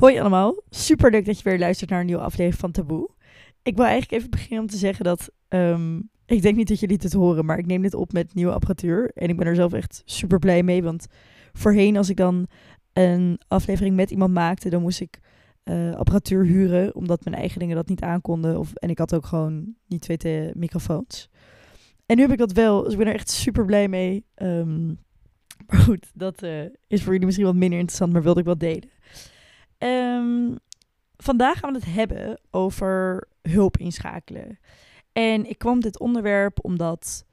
Hoi allemaal, super leuk dat je weer luistert naar een nieuwe aflevering van Taboe. Ik wil eigenlijk even beginnen om te zeggen dat, ehm, ik denk niet dat jullie dit horen, maar ik neem dit op met nieuwe apparatuur. En ik ben er zelf echt super blij mee, want voorheen als ik dan een aflevering met iemand maakte, dan moest ik uh, apparatuur huren, omdat mijn eigen dingen dat niet aankonden. Of, en ik had ook gewoon niet twee microfoons. En nu heb ik dat wel, dus ik ben er echt super blij mee. Um, maar goed, dat uh, is voor jullie misschien wat minder interessant, maar wilde ik wel delen. Um, vandaag gaan we het hebben over hulp inschakelen. En ik kwam dit onderwerp omdat,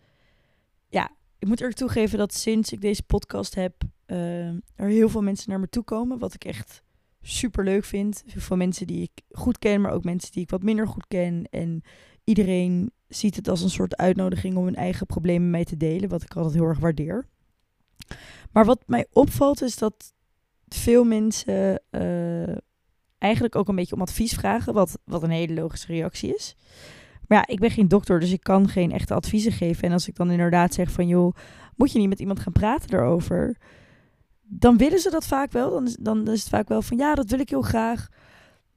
ja, ik moet er toegeven dat sinds ik deze podcast heb, uh, er heel veel mensen naar me toe komen. Wat ik echt super leuk vind. Heel veel mensen die ik goed ken, maar ook mensen die ik wat minder goed ken. En iedereen ziet het als een soort uitnodiging om hun eigen problemen mee te delen, wat ik altijd heel erg waardeer. Maar wat mij opvalt is dat veel mensen uh, eigenlijk ook een beetje om advies vragen, wat, wat een hele logische reactie is. Maar ja, ik ben geen dokter, dus ik kan geen echte adviezen geven. En als ik dan inderdaad zeg van, joh, moet je niet met iemand gaan praten daarover? Dan willen ze dat vaak wel. Dan is, dan is het vaak wel van, ja, dat wil ik heel graag.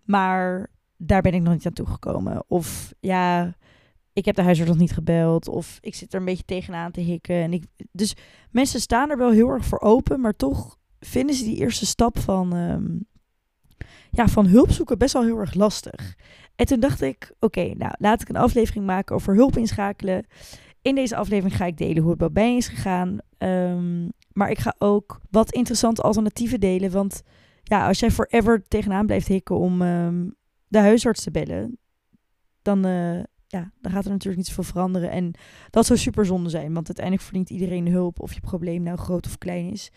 Maar daar ben ik nog niet aan toegekomen. Of ja, ik heb de huisarts nog niet gebeld. Of ik zit er een beetje tegenaan te hikken. En ik, dus mensen staan er wel heel erg voor open, maar toch vinden ze die eerste stap van, um, ja, van hulp zoeken best wel heel erg lastig. En toen dacht ik, oké, nou laat ik een aflevering maken over hulp inschakelen. In deze aflevering ga ik delen hoe het bij mij is gegaan. Um, maar ik ga ook wat interessante alternatieven delen. Want ja, als jij forever tegenaan blijft hikken om um, de huisarts te bellen, dan, uh, ja, dan gaat er natuurlijk niet zoveel veranderen. En dat zou super zonde zijn, want uiteindelijk verdient iedereen hulp of je probleem nou groot of klein is.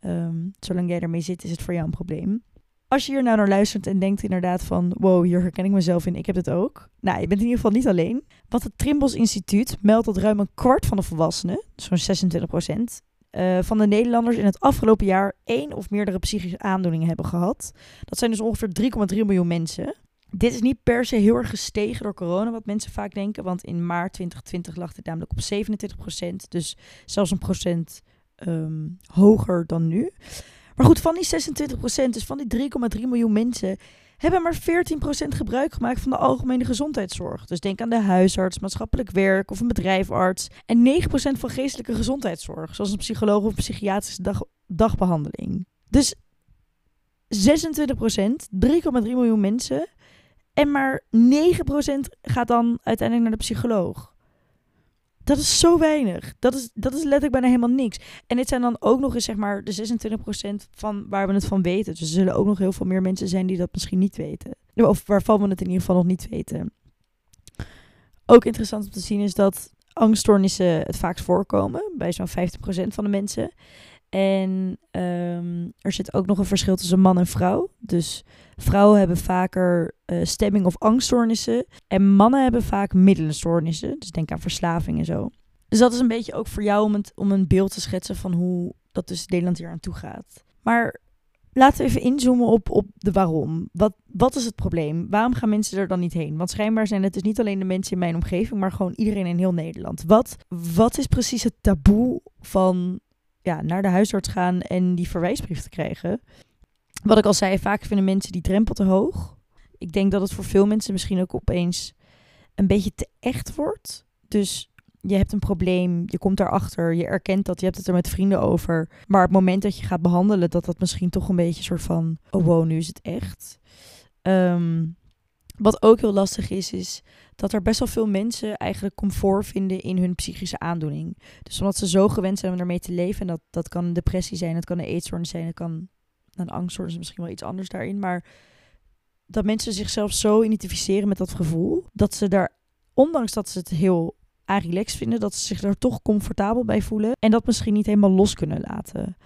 Um, zolang jij ermee zit, is het voor jou een probleem. Als je hier nou naar luistert en denkt inderdaad van... wow, hier herken ik mezelf in, ik heb het ook. Nou, je bent in ieder geval niet alleen. Want het Trimbos Instituut meldt dat ruim een kwart van de volwassenen... zo'n 26 procent... Uh, van de Nederlanders in het afgelopen jaar één of meerdere psychische aandoeningen hebben gehad. Dat zijn dus ongeveer 3,3 miljoen mensen. Dit is niet per se heel erg gestegen door corona, wat mensen vaak denken. Want in maart 2020 lag dit namelijk op 27 procent. Dus zelfs een procent um, hoger dan nu. Maar goed, van die 26 procent, dus van die 3,3 miljoen mensen, hebben maar 14% gebruik gemaakt van de algemene gezondheidszorg. Dus denk aan de huisarts, maatschappelijk werk of een bedrijfarts. En 9% van geestelijke gezondheidszorg, zoals een psycholoog of psychiatrische dag, dagbehandeling. Dus 26%, 3,3 miljoen mensen. En maar 9% gaat dan uiteindelijk naar de psycholoog. Dat is zo weinig. Dat is, dat is letterlijk bijna helemaal niks. En dit zijn dan ook nog eens zeg maar de 26% van waar we het van weten. Dus er zullen ook nog heel veel meer mensen zijn die dat misschien niet weten. Of waarvan we het in ieder geval nog niet weten. Ook interessant om te zien is dat angststoornissen het vaakst voorkomen. Bij zo'n 50% van de mensen. En um, er zit ook nog een verschil tussen man en vrouw. Dus vrouwen hebben vaker uh, stemming- of angststoornissen. En mannen hebben vaak middelenstoornissen. Dus denk aan verslaving en zo. Dus dat is een beetje ook voor jou om, om een beeld te schetsen van hoe dat dus Nederland hier aan toe gaat. Maar laten we even inzoomen op, op de waarom. Wat, wat is het probleem? Waarom gaan mensen er dan niet heen? Want schijnbaar zijn het dus niet alleen de mensen in mijn omgeving, maar gewoon iedereen in heel Nederland. Wat, wat is precies het taboe van ja, naar de huisarts gaan en die verwijsbrief te krijgen. Wat ik al zei, vaak vinden mensen die drempel te hoog. Ik denk dat het voor veel mensen misschien ook opeens een beetje te echt wordt. Dus je hebt een probleem, je komt daarachter, je erkent dat, je hebt het er met vrienden over. Maar het moment dat je gaat behandelen, dat dat misschien toch een beetje een soort van, oh wow, nu is het echt. Um, wat ook heel lastig is, is dat er best wel veel mensen eigenlijk comfort vinden in hun psychische aandoening. Dus omdat ze zo gewend zijn om ermee te leven, en dat, dat kan een depressie zijn, dat kan een eetstoornis zijn, dat kan een angststoornis misschien wel iets anders daarin, maar dat mensen zichzelf zo identificeren met dat gevoel, dat ze daar, ondanks dat ze het heel relaxed vinden, dat ze zich er toch comfortabel bij voelen en dat misschien niet helemaal los kunnen laten.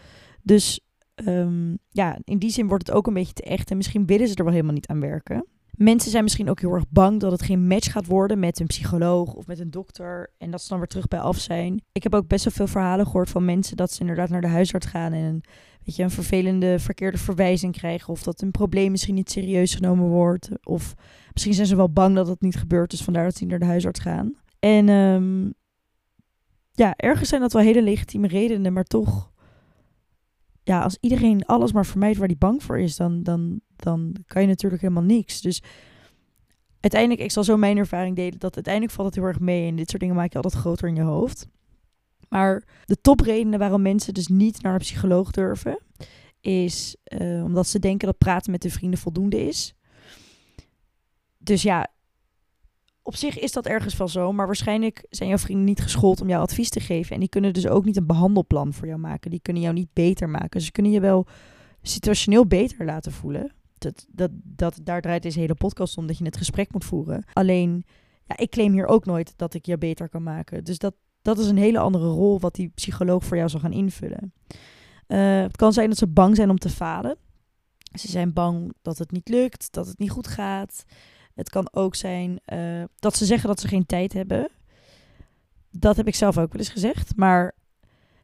Dus um, ja, in die zin wordt het ook een beetje te echt en misschien willen ze er wel helemaal niet aan werken. Mensen zijn misschien ook heel erg bang dat het geen match gaat worden met een psycholoog of met een dokter. En dat ze dan weer terug bij af zijn. Ik heb ook best wel veel verhalen gehoord van mensen dat ze inderdaad naar de huisarts gaan en een, weet je, een vervelende verkeerde verwijzing krijgen. Of dat een probleem misschien niet serieus genomen wordt. Of misschien zijn ze wel bang dat het niet gebeurt. Dus vandaar dat ze naar de huisarts gaan. En um, ja, ergens zijn dat wel hele legitieme redenen, maar toch ja, als iedereen alles maar vermijdt waar die bang voor is, dan, dan, dan kan je natuurlijk helemaal niks. Dus uiteindelijk, ik zal zo mijn ervaring delen, dat uiteindelijk valt het heel erg mee. En dit soort dingen maak je altijd groter in je hoofd. Maar de topredenen waarom mensen dus niet naar een psycholoog durven, is uh, omdat ze denken dat praten met hun vrienden voldoende is. Dus ja, op zich is dat ergens wel zo, maar waarschijnlijk zijn jouw vrienden niet geschoold om jou advies te geven. En die kunnen dus ook niet een behandelplan voor jou maken. Die kunnen jou niet beter maken. Ze kunnen je wel situationeel beter laten voelen. Dat, dat, daar draait deze hele podcast om, dat je het gesprek moet voeren. Alleen, ja, ik claim hier ook nooit dat ik je beter kan maken. Dus dat, dat is een hele andere rol wat die psycholoog voor jou zal gaan invullen. Uh, het kan zijn dat ze bang zijn om te falen. Ze zijn bang dat het niet lukt, dat het niet goed gaat. Het kan ook zijn uh, dat ze zeggen dat ze geen tijd hebben. Dat heb ik zelf ook wel eens gezegd. Maar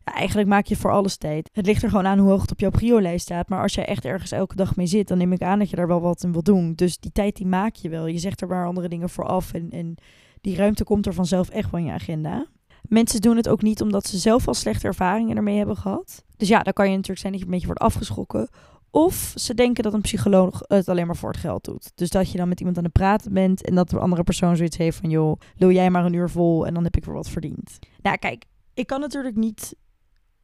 ja, eigenlijk maak je voor alles tijd. Het ligt er gewoon aan hoe hoog het op jouw prio-lijst staat. Maar als jij echt ergens elke dag mee zit, dan neem ik aan dat je daar wel wat in wil doen. Dus die tijd die maak je wel. Je zegt er maar andere dingen voor af. En, en die ruimte komt er vanzelf echt in je agenda. Mensen doen het ook niet omdat ze zelf al slechte ervaringen ermee hebben gehad. Dus ja, dan kan je natuurlijk zijn dat je een beetje wordt afgeschrokken. Of ze denken dat een psycholoog het alleen maar voor het geld doet. Dus dat je dan met iemand aan het praten bent en dat de andere persoon zoiets heeft van... joh, lul jij maar een uur vol en dan heb ik weer wat verdiend. Nou kijk, ik kan natuurlijk niet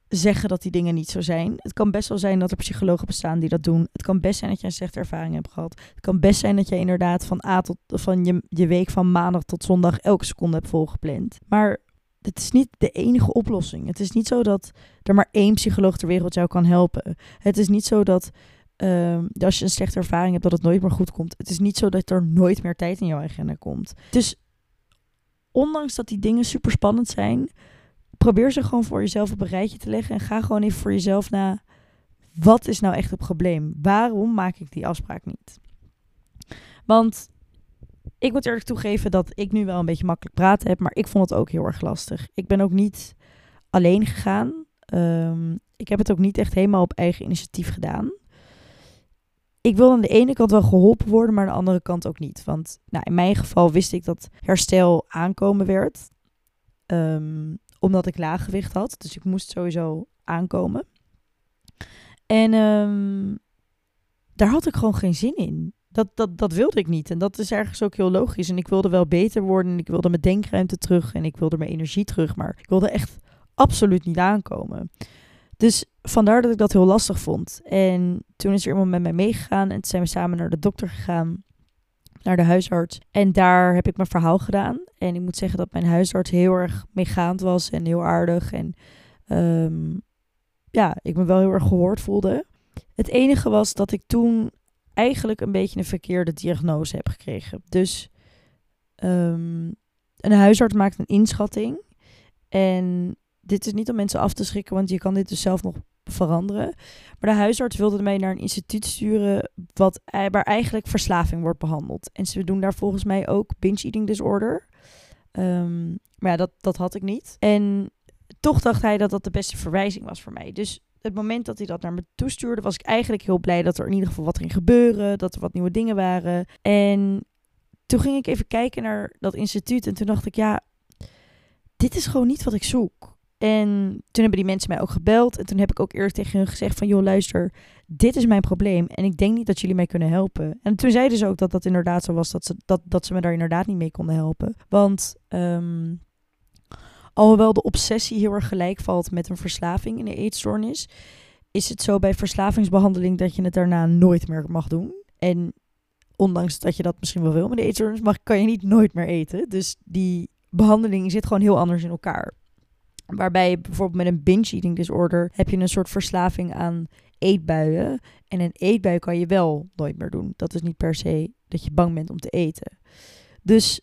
zeggen dat die dingen niet zo zijn. Het kan best wel zijn dat er psychologen bestaan die dat doen. Het kan best zijn dat je een slechte ervaring hebt gehad. Het kan best zijn dat je inderdaad van A tot van je, je week van maandag tot zondag elke seconde hebt volgepland. Maar het is niet de enige oplossing. Het is niet zo dat er maar één psycholoog ter wereld jou kan helpen. Het is niet zo dat uh, als je een slechte ervaring hebt, dat het nooit meer goed komt. Het is niet zo dat er nooit meer tijd in jouw agenda komt. Dus ondanks dat die dingen super spannend zijn, probeer ze gewoon voor jezelf op een rijtje te leggen en ga gewoon even voor jezelf na. Wat is nou echt het probleem? Waarom maak ik die afspraak niet? Want ik moet eerlijk toegeven dat ik nu wel een beetje makkelijk praten heb, maar ik vond het ook heel erg lastig. Ik ben ook niet alleen gegaan. Um, ik heb het ook niet echt helemaal op eigen initiatief gedaan. Ik wil aan de ene kant wel geholpen worden, maar aan de andere kant ook niet. Want nou, in mijn geval wist ik dat herstel aankomen werd. Um, omdat ik laaggewicht had. Dus ik moest sowieso aankomen. En um, daar had ik gewoon geen zin in dat, dat, dat wilde ik niet. En dat is ergens ook heel logisch. En ik wilde wel beter worden. En ik wilde mijn denkruimte terug. En ik wilde mijn energie terug. Maar ik wilde echt absoluut niet aankomen. Dus vandaar dat ik dat heel lastig vond. En toen is er iemand met mij meegegaan. En toen zijn we samen naar de dokter gegaan. Naar de huisarts. En daar heb ik mijn verhaal gedaan. En ik moet zeggen dat mijn huisarts heel erg meegaand was. En heel aardig. En um, ja, ik me wel heel erg gehoord voelde. Het enige was dat ik toen eigenlijk een beetje een verkeerde diagnose heb gekregen. Dus um, een huisarts maakt een inschatting. En dit is niet om mensen af te schrikken, want je kan dit dus zelf nog veranderen. Maar de huisarts wilde mij naar een instituut sturen wat, waar eigenlijk verslaving wordt behandeld. En ze doen daar volgens mij ook binge eating disorder. Um, maar ja, dat, dat had ik niet. En toch dacht hij dat dat de beste verwijzing was voor mij. Dus het moment dat hij dat naar me toestuurde, was ik eigenlijk heel blij dat er in ieder geval wat ging gebeuren. Dat er wat nieuwe dingen waren. En toen ging ik even kijken naar dat instituut. En toen dacht ik, ja, dit is gewoon niet wat ik zoek. En toen hebben die mensen mij ook gebeld. En toen heb ik ook eerst tegen hun gezegd van... joh, luister, dit is mijn probleem. En ik denk niet dat jullie mij kunnen helpen. En toen zeiden ze ook dat dat inderdaad zo was... dat ze, dat, dat ze me daar inderdaad niet mee konden helpen. Want um, Alhoewel de obsessie heel erg gelijk valt met een verslaving in de eetstoornis, is het zo bij verslavingsbehandeling dat je het daarna nooit meer mag doen. En ondanks dat je dat misschien wel wil met de eetstoornis, mag, kan je niet nooit meer eten. Dus die behandeling zit gewoon heel anders in elkaar. Waarbij bijvoorbeeld met een binge eating disorder heb je een soort verslaving aan eetbuien. En een eetbui kan je wel nooit meer doen. Dat is niet per se dat je bang bent om te eten. Dus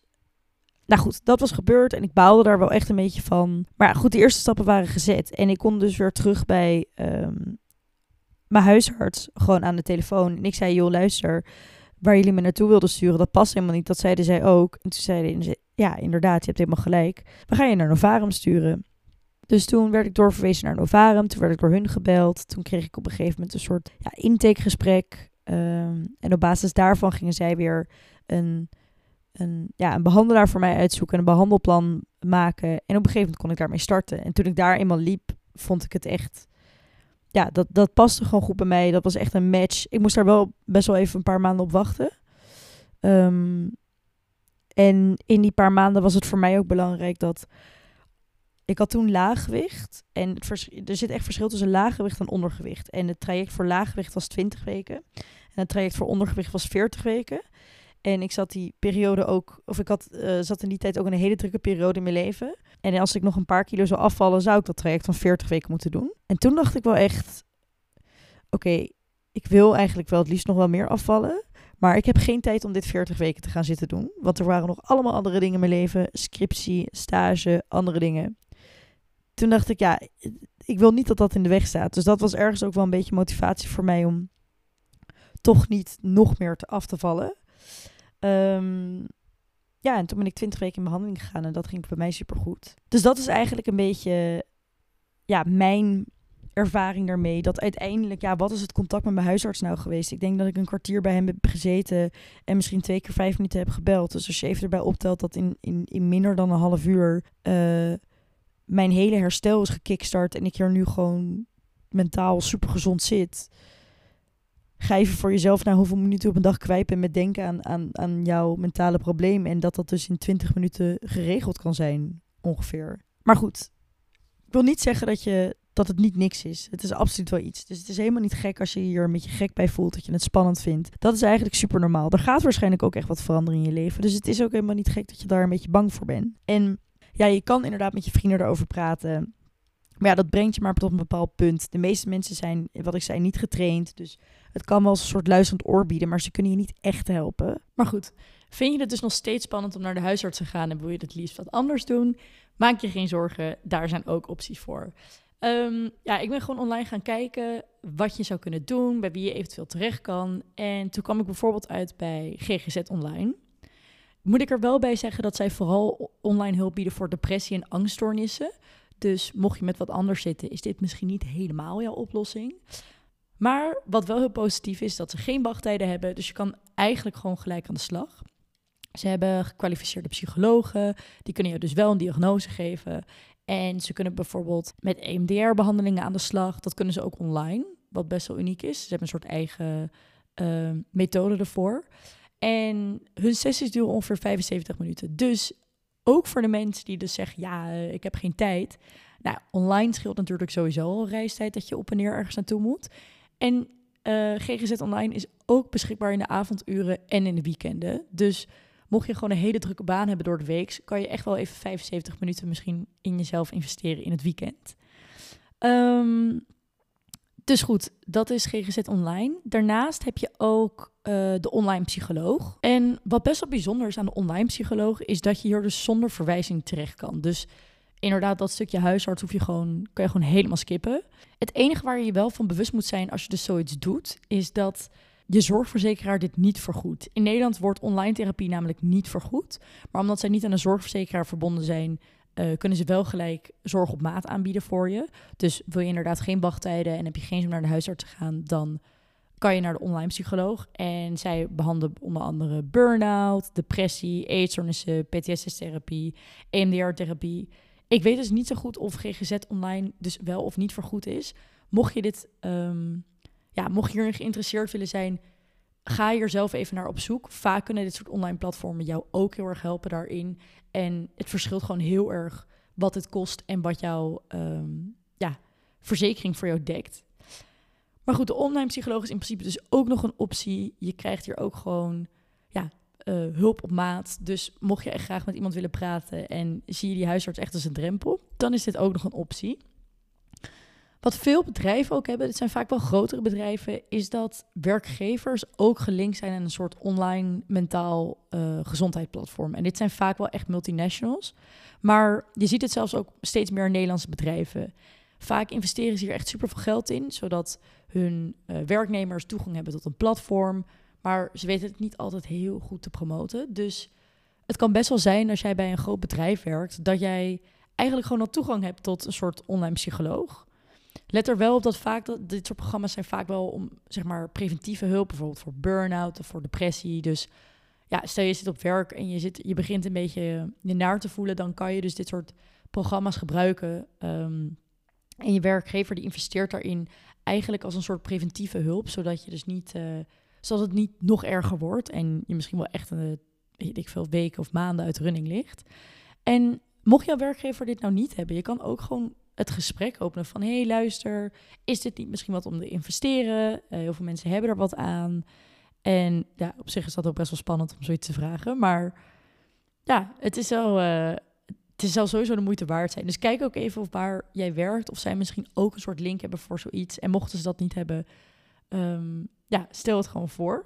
nou goed, dat was gebeurd en ik baalde daar wel echt een beetje van. Maar goed, de eerste stappen waren gezet. En ik kon dus weer terug bij um, mijn huisarts, gewoon aan de telefoon. En ik zei, joh, luister, waar jullie me naartoe wilden sturen, dat past helemaal niet. Dat zeiden zij ook. En toen zeiden ze, ja, inderdaad, je hebt helemaal gelijk. We gaan je naar Novarum sturen. Dus toen werd ik doorverwezen naar Novarum. Toen werd ik door hun gebeld. Toen kreeg ik op een gegeven moment een soort ja, intakegesprek. Um, en op basis daarvan gingen zij weer een een, ja, een behandelaar voor mij uitzoeken, een behandelplan maken. En op een gegeven moment kon ik daarmee starten. En toen ik daar eenmaal liep, vond ik het echt ja, dat, dat paste gewoon goed bij mij. Dat was echt een match. Ik moest daar wel best wel even een paar maanden op wachten. Ehm, en in die paar maanden was het voor mij ook belangrijk dat ik had toen laaggewicht. En er zit echt verschil tussen laaggewicht en ondergewicht. En het traject voor laaggewicht was 20 weken. En het traject voor ondergewicht was 40 weken. En ik zat die periode ook, of ik had, uh, zat in die tijd ook een hele drukke periode in mijn leven. En als ik nog een paar kilo zou afvallen, zou ik dat traject van 40 weken moeten doen. En toen dacht ik wel echt, oké, ik wil eigenlijk wel het liefst nog wel meer afvallen. Maar ik heb geen tijd om dit 40 weken te gaan zitten doen. Want er waren nog allemaal andere dingen in mijn leven. Scriptie, stage, andere dingen. Toen dacht ik, ja, ik wil niet dat dat in de weg staat. Dus dat was ergens ook wel een beetje motivatie voor mij om toch niet nog meer te af te vallen. Um, ja, en toen ben ik 20 weken in behandeling gegaan en dat ging bij mij supergoed. Dus dat is eigenlijk een beetje ja, mijn ervaring daarmee. Dat uiteindelijk, ja, wat is het contact met mijn huisarts nou geweest? Ik denk dat ik een kwartier bij hem heb gezeten en misschien twee keer vijf minuten heb gebeld. Dus als je even erbij optelt dat in, in, in minder dan een half uur uh, mijn hele herstel is gekickstart en ik hier nu gewoon mentaal super gezond zit. Ga even voor jezelf naar hoeveel minuten op een dag kwijt met denken aan, aan, aan jouw mentale probleem. En dat dat dus in 20 minuten geregeld kan zijn, ongeveer. Maar goed, ik wil niet zeggen dat, je, dat het niet niks is. Het is absoluut wel iets. Dus het is helemaal niet gek als je hier een beetje gek bij voelt, dat je het spannend vindt. Dat is eigenlijk super normaal. Er gaat waarschijnlijk ook echt wat veranderen in je leven. Dus het is ook helemaal niet gek dat je daar een beetje bang voor bent. En ja, je kan inderdaad met je vrienden erover praten. Maar ja, dat brengt je maar tot een bepaald punt. De meeste mensen zijn, wat ik zei, niet getraind. Dus het kan wel een soort luisterend oor bieden, maar ze kunnen je niet echt helpen. Maar goed, vind je het dus nog steeds spannend om naar de huisarts te gaan en wil je het liefst wat anders doen? Maak je geen zorgen, daar zijn ook opties voor. Ehm, ja, ik ben gewoon online gaan kijken wat je zou kunnen doen, bij wie je eventueel terecht kan. En toen kwam ik bijvoorbeeld uit bij GGZ Online. Moet ik er wel bij zeggen dat zij vooral online hulp bieden voor depressie en angststoornissen. Dus mocht je met wat anders zitten, is dit misschien niet helemaal jouw oplossing. Maar wat wel heel positief is, dat ze geen wachttijden hebben. Dus je kan eigenlijk gewoon gelijk aan de slag. Ze hebben gekwalificeerde psychologen. Die kunnen je dus wel een diagnose geven. En ze kunnen bijvoorbeeld met EMDR-behandelingen aan de slag. Dat kunnen ze ook online, wat best wel uniek is. Ze hebben een soort eigen uh, methode ervoor. En hun sessies duren ongeveer 75 minuten. Dus ook voor de mensen die dus zeggen, ja, eh, ik heb geen tijd. Nou, online scheelt natuurlijk sowieso al reistijd dat je op en neer ergens naartoe moet. En eh, GGZ Online is ook beschikbaar in de avonduren en in de weekenden. Dus mocht je gewoon een hele drukke baan hebben door de week, kan je echt wel even 75 minuten misschien in jezelf investeren in het weekend. Um, dus goed, dat is GGZ Online. Daarnaast heb je ook uh, de online psycholoog. En wat best wel bijzonder is aan de online psycholoog, is dat je hier dus zonder verwijzing terecht kan. Dus inderdaad, dat stukje huisarts hoef je gewoon, kan je gewoon helemaal skippen. Het enige waar je je wel van bewust moet zijn als je dus zoiets doet, is dat je zorgverzekeraar dit niet vergoedt. In Nederland wordt online therapie namelijk niet vergoed. Maar omdat zij niet aan een zorgverzekeraar verbonden zijn, uh, kunnen ze wel gelijk zorg op maat aanbieden voor je. Dus wil je inderdaad geen wachttijden en heb je geen zin om naar de huisarts te gaan, dan kan je naar de online psycholoog. En zij behandelen onder andere burn-out, depressie, eetstoornissen, PTSS-therapie, EMDR-therapie. Ik weet dus niet zo goed of GGZ online dus wel of niet vergoed is. Mocht je dit, um, ja, mocht je hierin geïnteresseerd willen zijn, ga hier zelf even naar op zoek. Vaak kunnen dit soort online platformen jou ook heel erg helpen daarin. En het verschilt gewoon heel erg wat het kost en wat jouw um, ja, verzekering voor jou dekt. Maar goed, de online psycholoog is in principe dus ook nog een optie. Je krijgt hier ook gewoon ja, uh, hulp op maat. Dus mocht je echt graag met iemand willen praten en zie je die huisarts echt als een drempel, dan is dit ook nog een optie. Wat veel bedrijven ook hebben, dit zijn vaak wel grotere bedrijven, is dat werkgevers ook gelinkt zijn aan een soort online mentaal uh, gezondheidsplatform. En dit zijn vaak wel echt multinationals. Maar je ziet het zelfs ook steeds meer Nederlandse bedrijven. Vaak investeren ze hier echt super veel geld in, zodat hun uh, werknemers toegang hebben tot een platform. Maar ze weten het niet altijd heel goed te promoten. Dus het kan best wel zijn als jij bij een groot bedrijf werkt, dat jij eigenlijk gewoon al toegang hebt tot een soort online psycholoog. Let er wel op dat vaak dit soort programma's zijn vaak wel om zeg maar preventieve hulp, bijvoorbeeld voor burn-out of voor depressie. Dus ja, stel je zit op werk en je, zit, je begint een beetje je naar te voelen, dan kan je dus dit soort programma's gebruiken. Um, en je werkgever die investeert daarin eigenlijk als een soort preventieve hulp, zodat je dus niet, uh, zodat het niet nog erger wordt en je misschien wel echt een, weet ik veel, weken of maanden uit running ligt. En mocht jouw werkgever dit nou niet hebben, je kan ook gewoon het gesprek openen van, hey, luister, is dit niet misschien wat om te investeren? Uh, heel veel mensen hebben er wat aan. En ja, op zich is dat ook best wel spannend om zoiets te vragen, maar ja, het is wel, uh, het sowieso de moeite waard zijn. Dus kijk ook even of waar jij werkt, of zij misschien ook een soort link hebben voor zoiets. En mochten ze dat niet hebben, um, ja, stel het gewoon voor.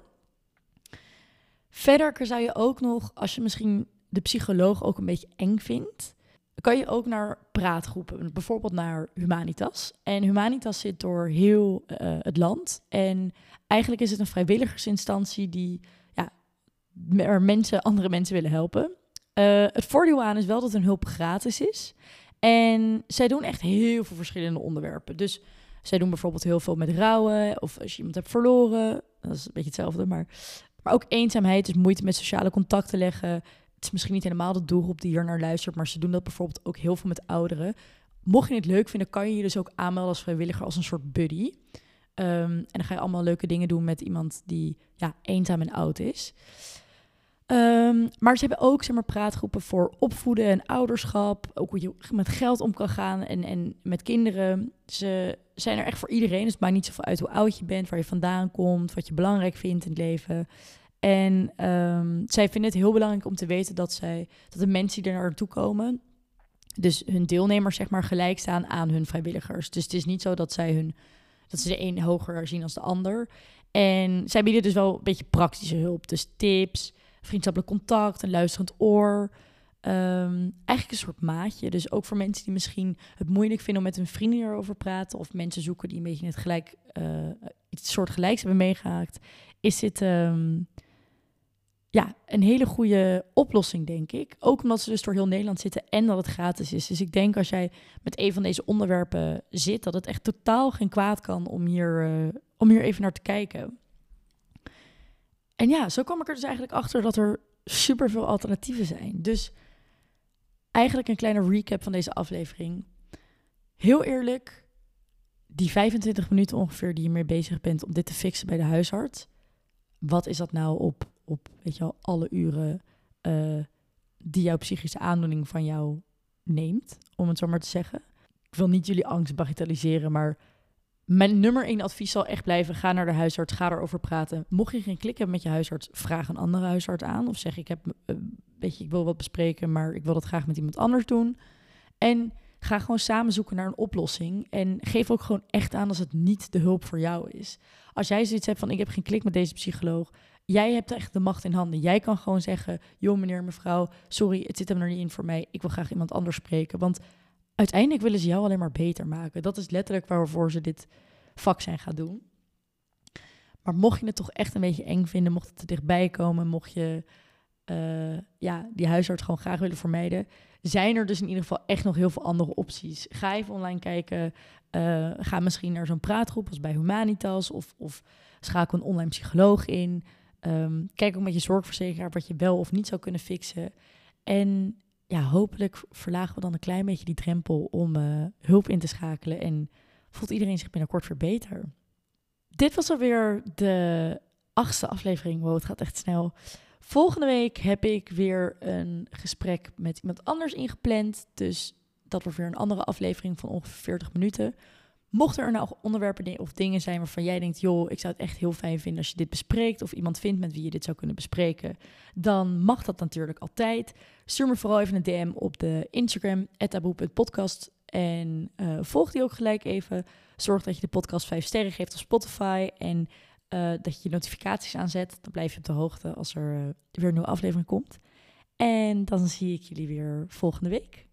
Verder zou je ook nog, als je misschien de psycholoog ook een beetje eng vindt, kan je ook naar praatgroepen, bijvoorbeeld naar Humanitas. En Humanitas zit door heel uh, het land. En eigenlijk is het een vrijwilligersinstantie die ja, er mensen, andere mensen willen helpen. Uh, het voordeel aan is wel dat hun hulp gratis is. En zij doen echt heel veel verschillende onderwerpen. Dus zij doen bijvoorbeeld heel veel met rouwen. Of als je iemand hebt verloren. Dat is een beetje hetzelfde. Maar, maar ook eenzaamheid. Dus moeite met sociale contacten leggen. Het is misschien niet helemaal de doelgroep die hier naar luistert. Maar ze doen dat bijvoorbeeld ook heel veel met ouderen. Mocht je het leuk vinden, kan je je dus ook aanmelden als vrijwilliger. Als een soort buddy. Um, en dan ga je allemaal leuke dingen doen met iemand die ja, eenzaam en oud is. Um, maar ze hebben ook zeg maar, praatgroepen voor opvoeden en ouderschap. Ook hoe je met geld om kan gaan en, en met kinderen. Ze zijn er echt voor iedereen. Dus het maakt niet zoveel uit hoe oud je bent, waar je vandaan komt, wat je belangrijk vindt in het leven. En um, zij vinden het heel belangrijk om te weten dat, zij, dat de mensen die er naartoe komen, dus hun deelnemers zeg maar gelijk staan aan hun vrijwilligers. Dus het is niet zo dat zij hun dat ze de een hoger zien als de ander. En zij bieden dus wel een beetje praktische hulp. Dus tips, vriendschappelijk contact, een luisterend oor. Um, eigenlijk een soort maatje. Dus ook voor mensen die misschien het moeilijk vinden om met hun vrienden erover te praten. Of mensen zoeken die een beetje het gelijk, uh, iets soort gelijks hebben meegehaakt. Is dit ja, een hele goede oplossing, denk ik. Ook omdat ze dus door heel Nederland zitten en dat het gratis is. Dus ik denk als jij met een van deze onderwerpen zit, dat het echt totaal geen kwaad kan om hier, uh, om hier even naar te kijken. En ja, zo kwam ik er dus eigenlijk achter dat er superveel alternatieven zijn. Dus eigenlijk een kleine recap van deze aflevering. Heel eerlijk, die 25 minuten ongeveer die je mee bezig bent om dit te fixen bij de huisarts. Wat is dat nou op, op weet je alle uren uh, die jouw psychische aandoening van jou neemt, om het zo maar te zeggen. Ik wil niet jullie angst bagatelliseren, maar mijn nummer één advies zal echt blijven: ga naar de huisarts, ga erover praten. Mocht je geen klik hebben met je huisarts, vraag een andere huisarts aan. Of zeg: Ik heb, uh, weet je, ik wil wat bespreken, maar ik wil dat graag met iemand anders doen. En ga gewoon samen zoeken naar een oplossing. En geef ook gewoon echt aan als het niet de hulp voor jou is. Als jij zoiets hebt van: Ik heb geen klik met deze psycholoog. Jij hebt echt de macht in handen. Jij kan gewoon zeggen: Joh, meneer, mevrouw, sorry, het zit hem er niet in voor mij. Ik wil graag iemand anders spreken. Want uiteindelijk willen ze jou alleen maar beter maken. Dat is letterlijk waarvoor ze dit vak zijn gaan doen. Maar mocht je het toch echt een beetje eng vinden, mocht het er dichtbij komen, mocht je uh, ja, die huisarts gewoon graag willen vermijden, zijn er dus in ieder geval echt nog heel veel andere opties. Ga even online kijken. Uh, ga misschien naar zo'n praatgroep als bij Humanitas of, of schakel een online psycholoog in. Um, kijk ook met je zorgverzekeraar wat je wel of niet zou kunnen fixen. En ja, hopelijk verlagen we dan een klein beetje die drempel om uh, hulp in te schakelen. En voelt iedereen zich binnenkort weer beter. Dit was alweer de achtste aflevering. Wow, het gaat echt snel. Volgende week heb ik weer een gesprek met iemand anders ingepland. Dus dat wordt weer een andere aflevering van ongeveer 40 minuten. Mochten er nou onderwerpen of dingen zijn waarvan jij denkt, joh, ik zou het echt heel fijn vinden als je dit bespreekt, of iemand vindt met wie je dit zou kunnen bespreken, dan mag dat natuurlijk altijd. Stuur me vooral even een DM op de Instagram, taboe.podcast. En uh, volg die ook gelijk even. Zorg dat je de podcast 5 sterren geeft op Spotify. En uh, dat je je notificaties aanzet. Dan blijf je op de hoogte als er uh, weer een nieuwe aflevering komt. En dan zie ik jullie weer volgende week.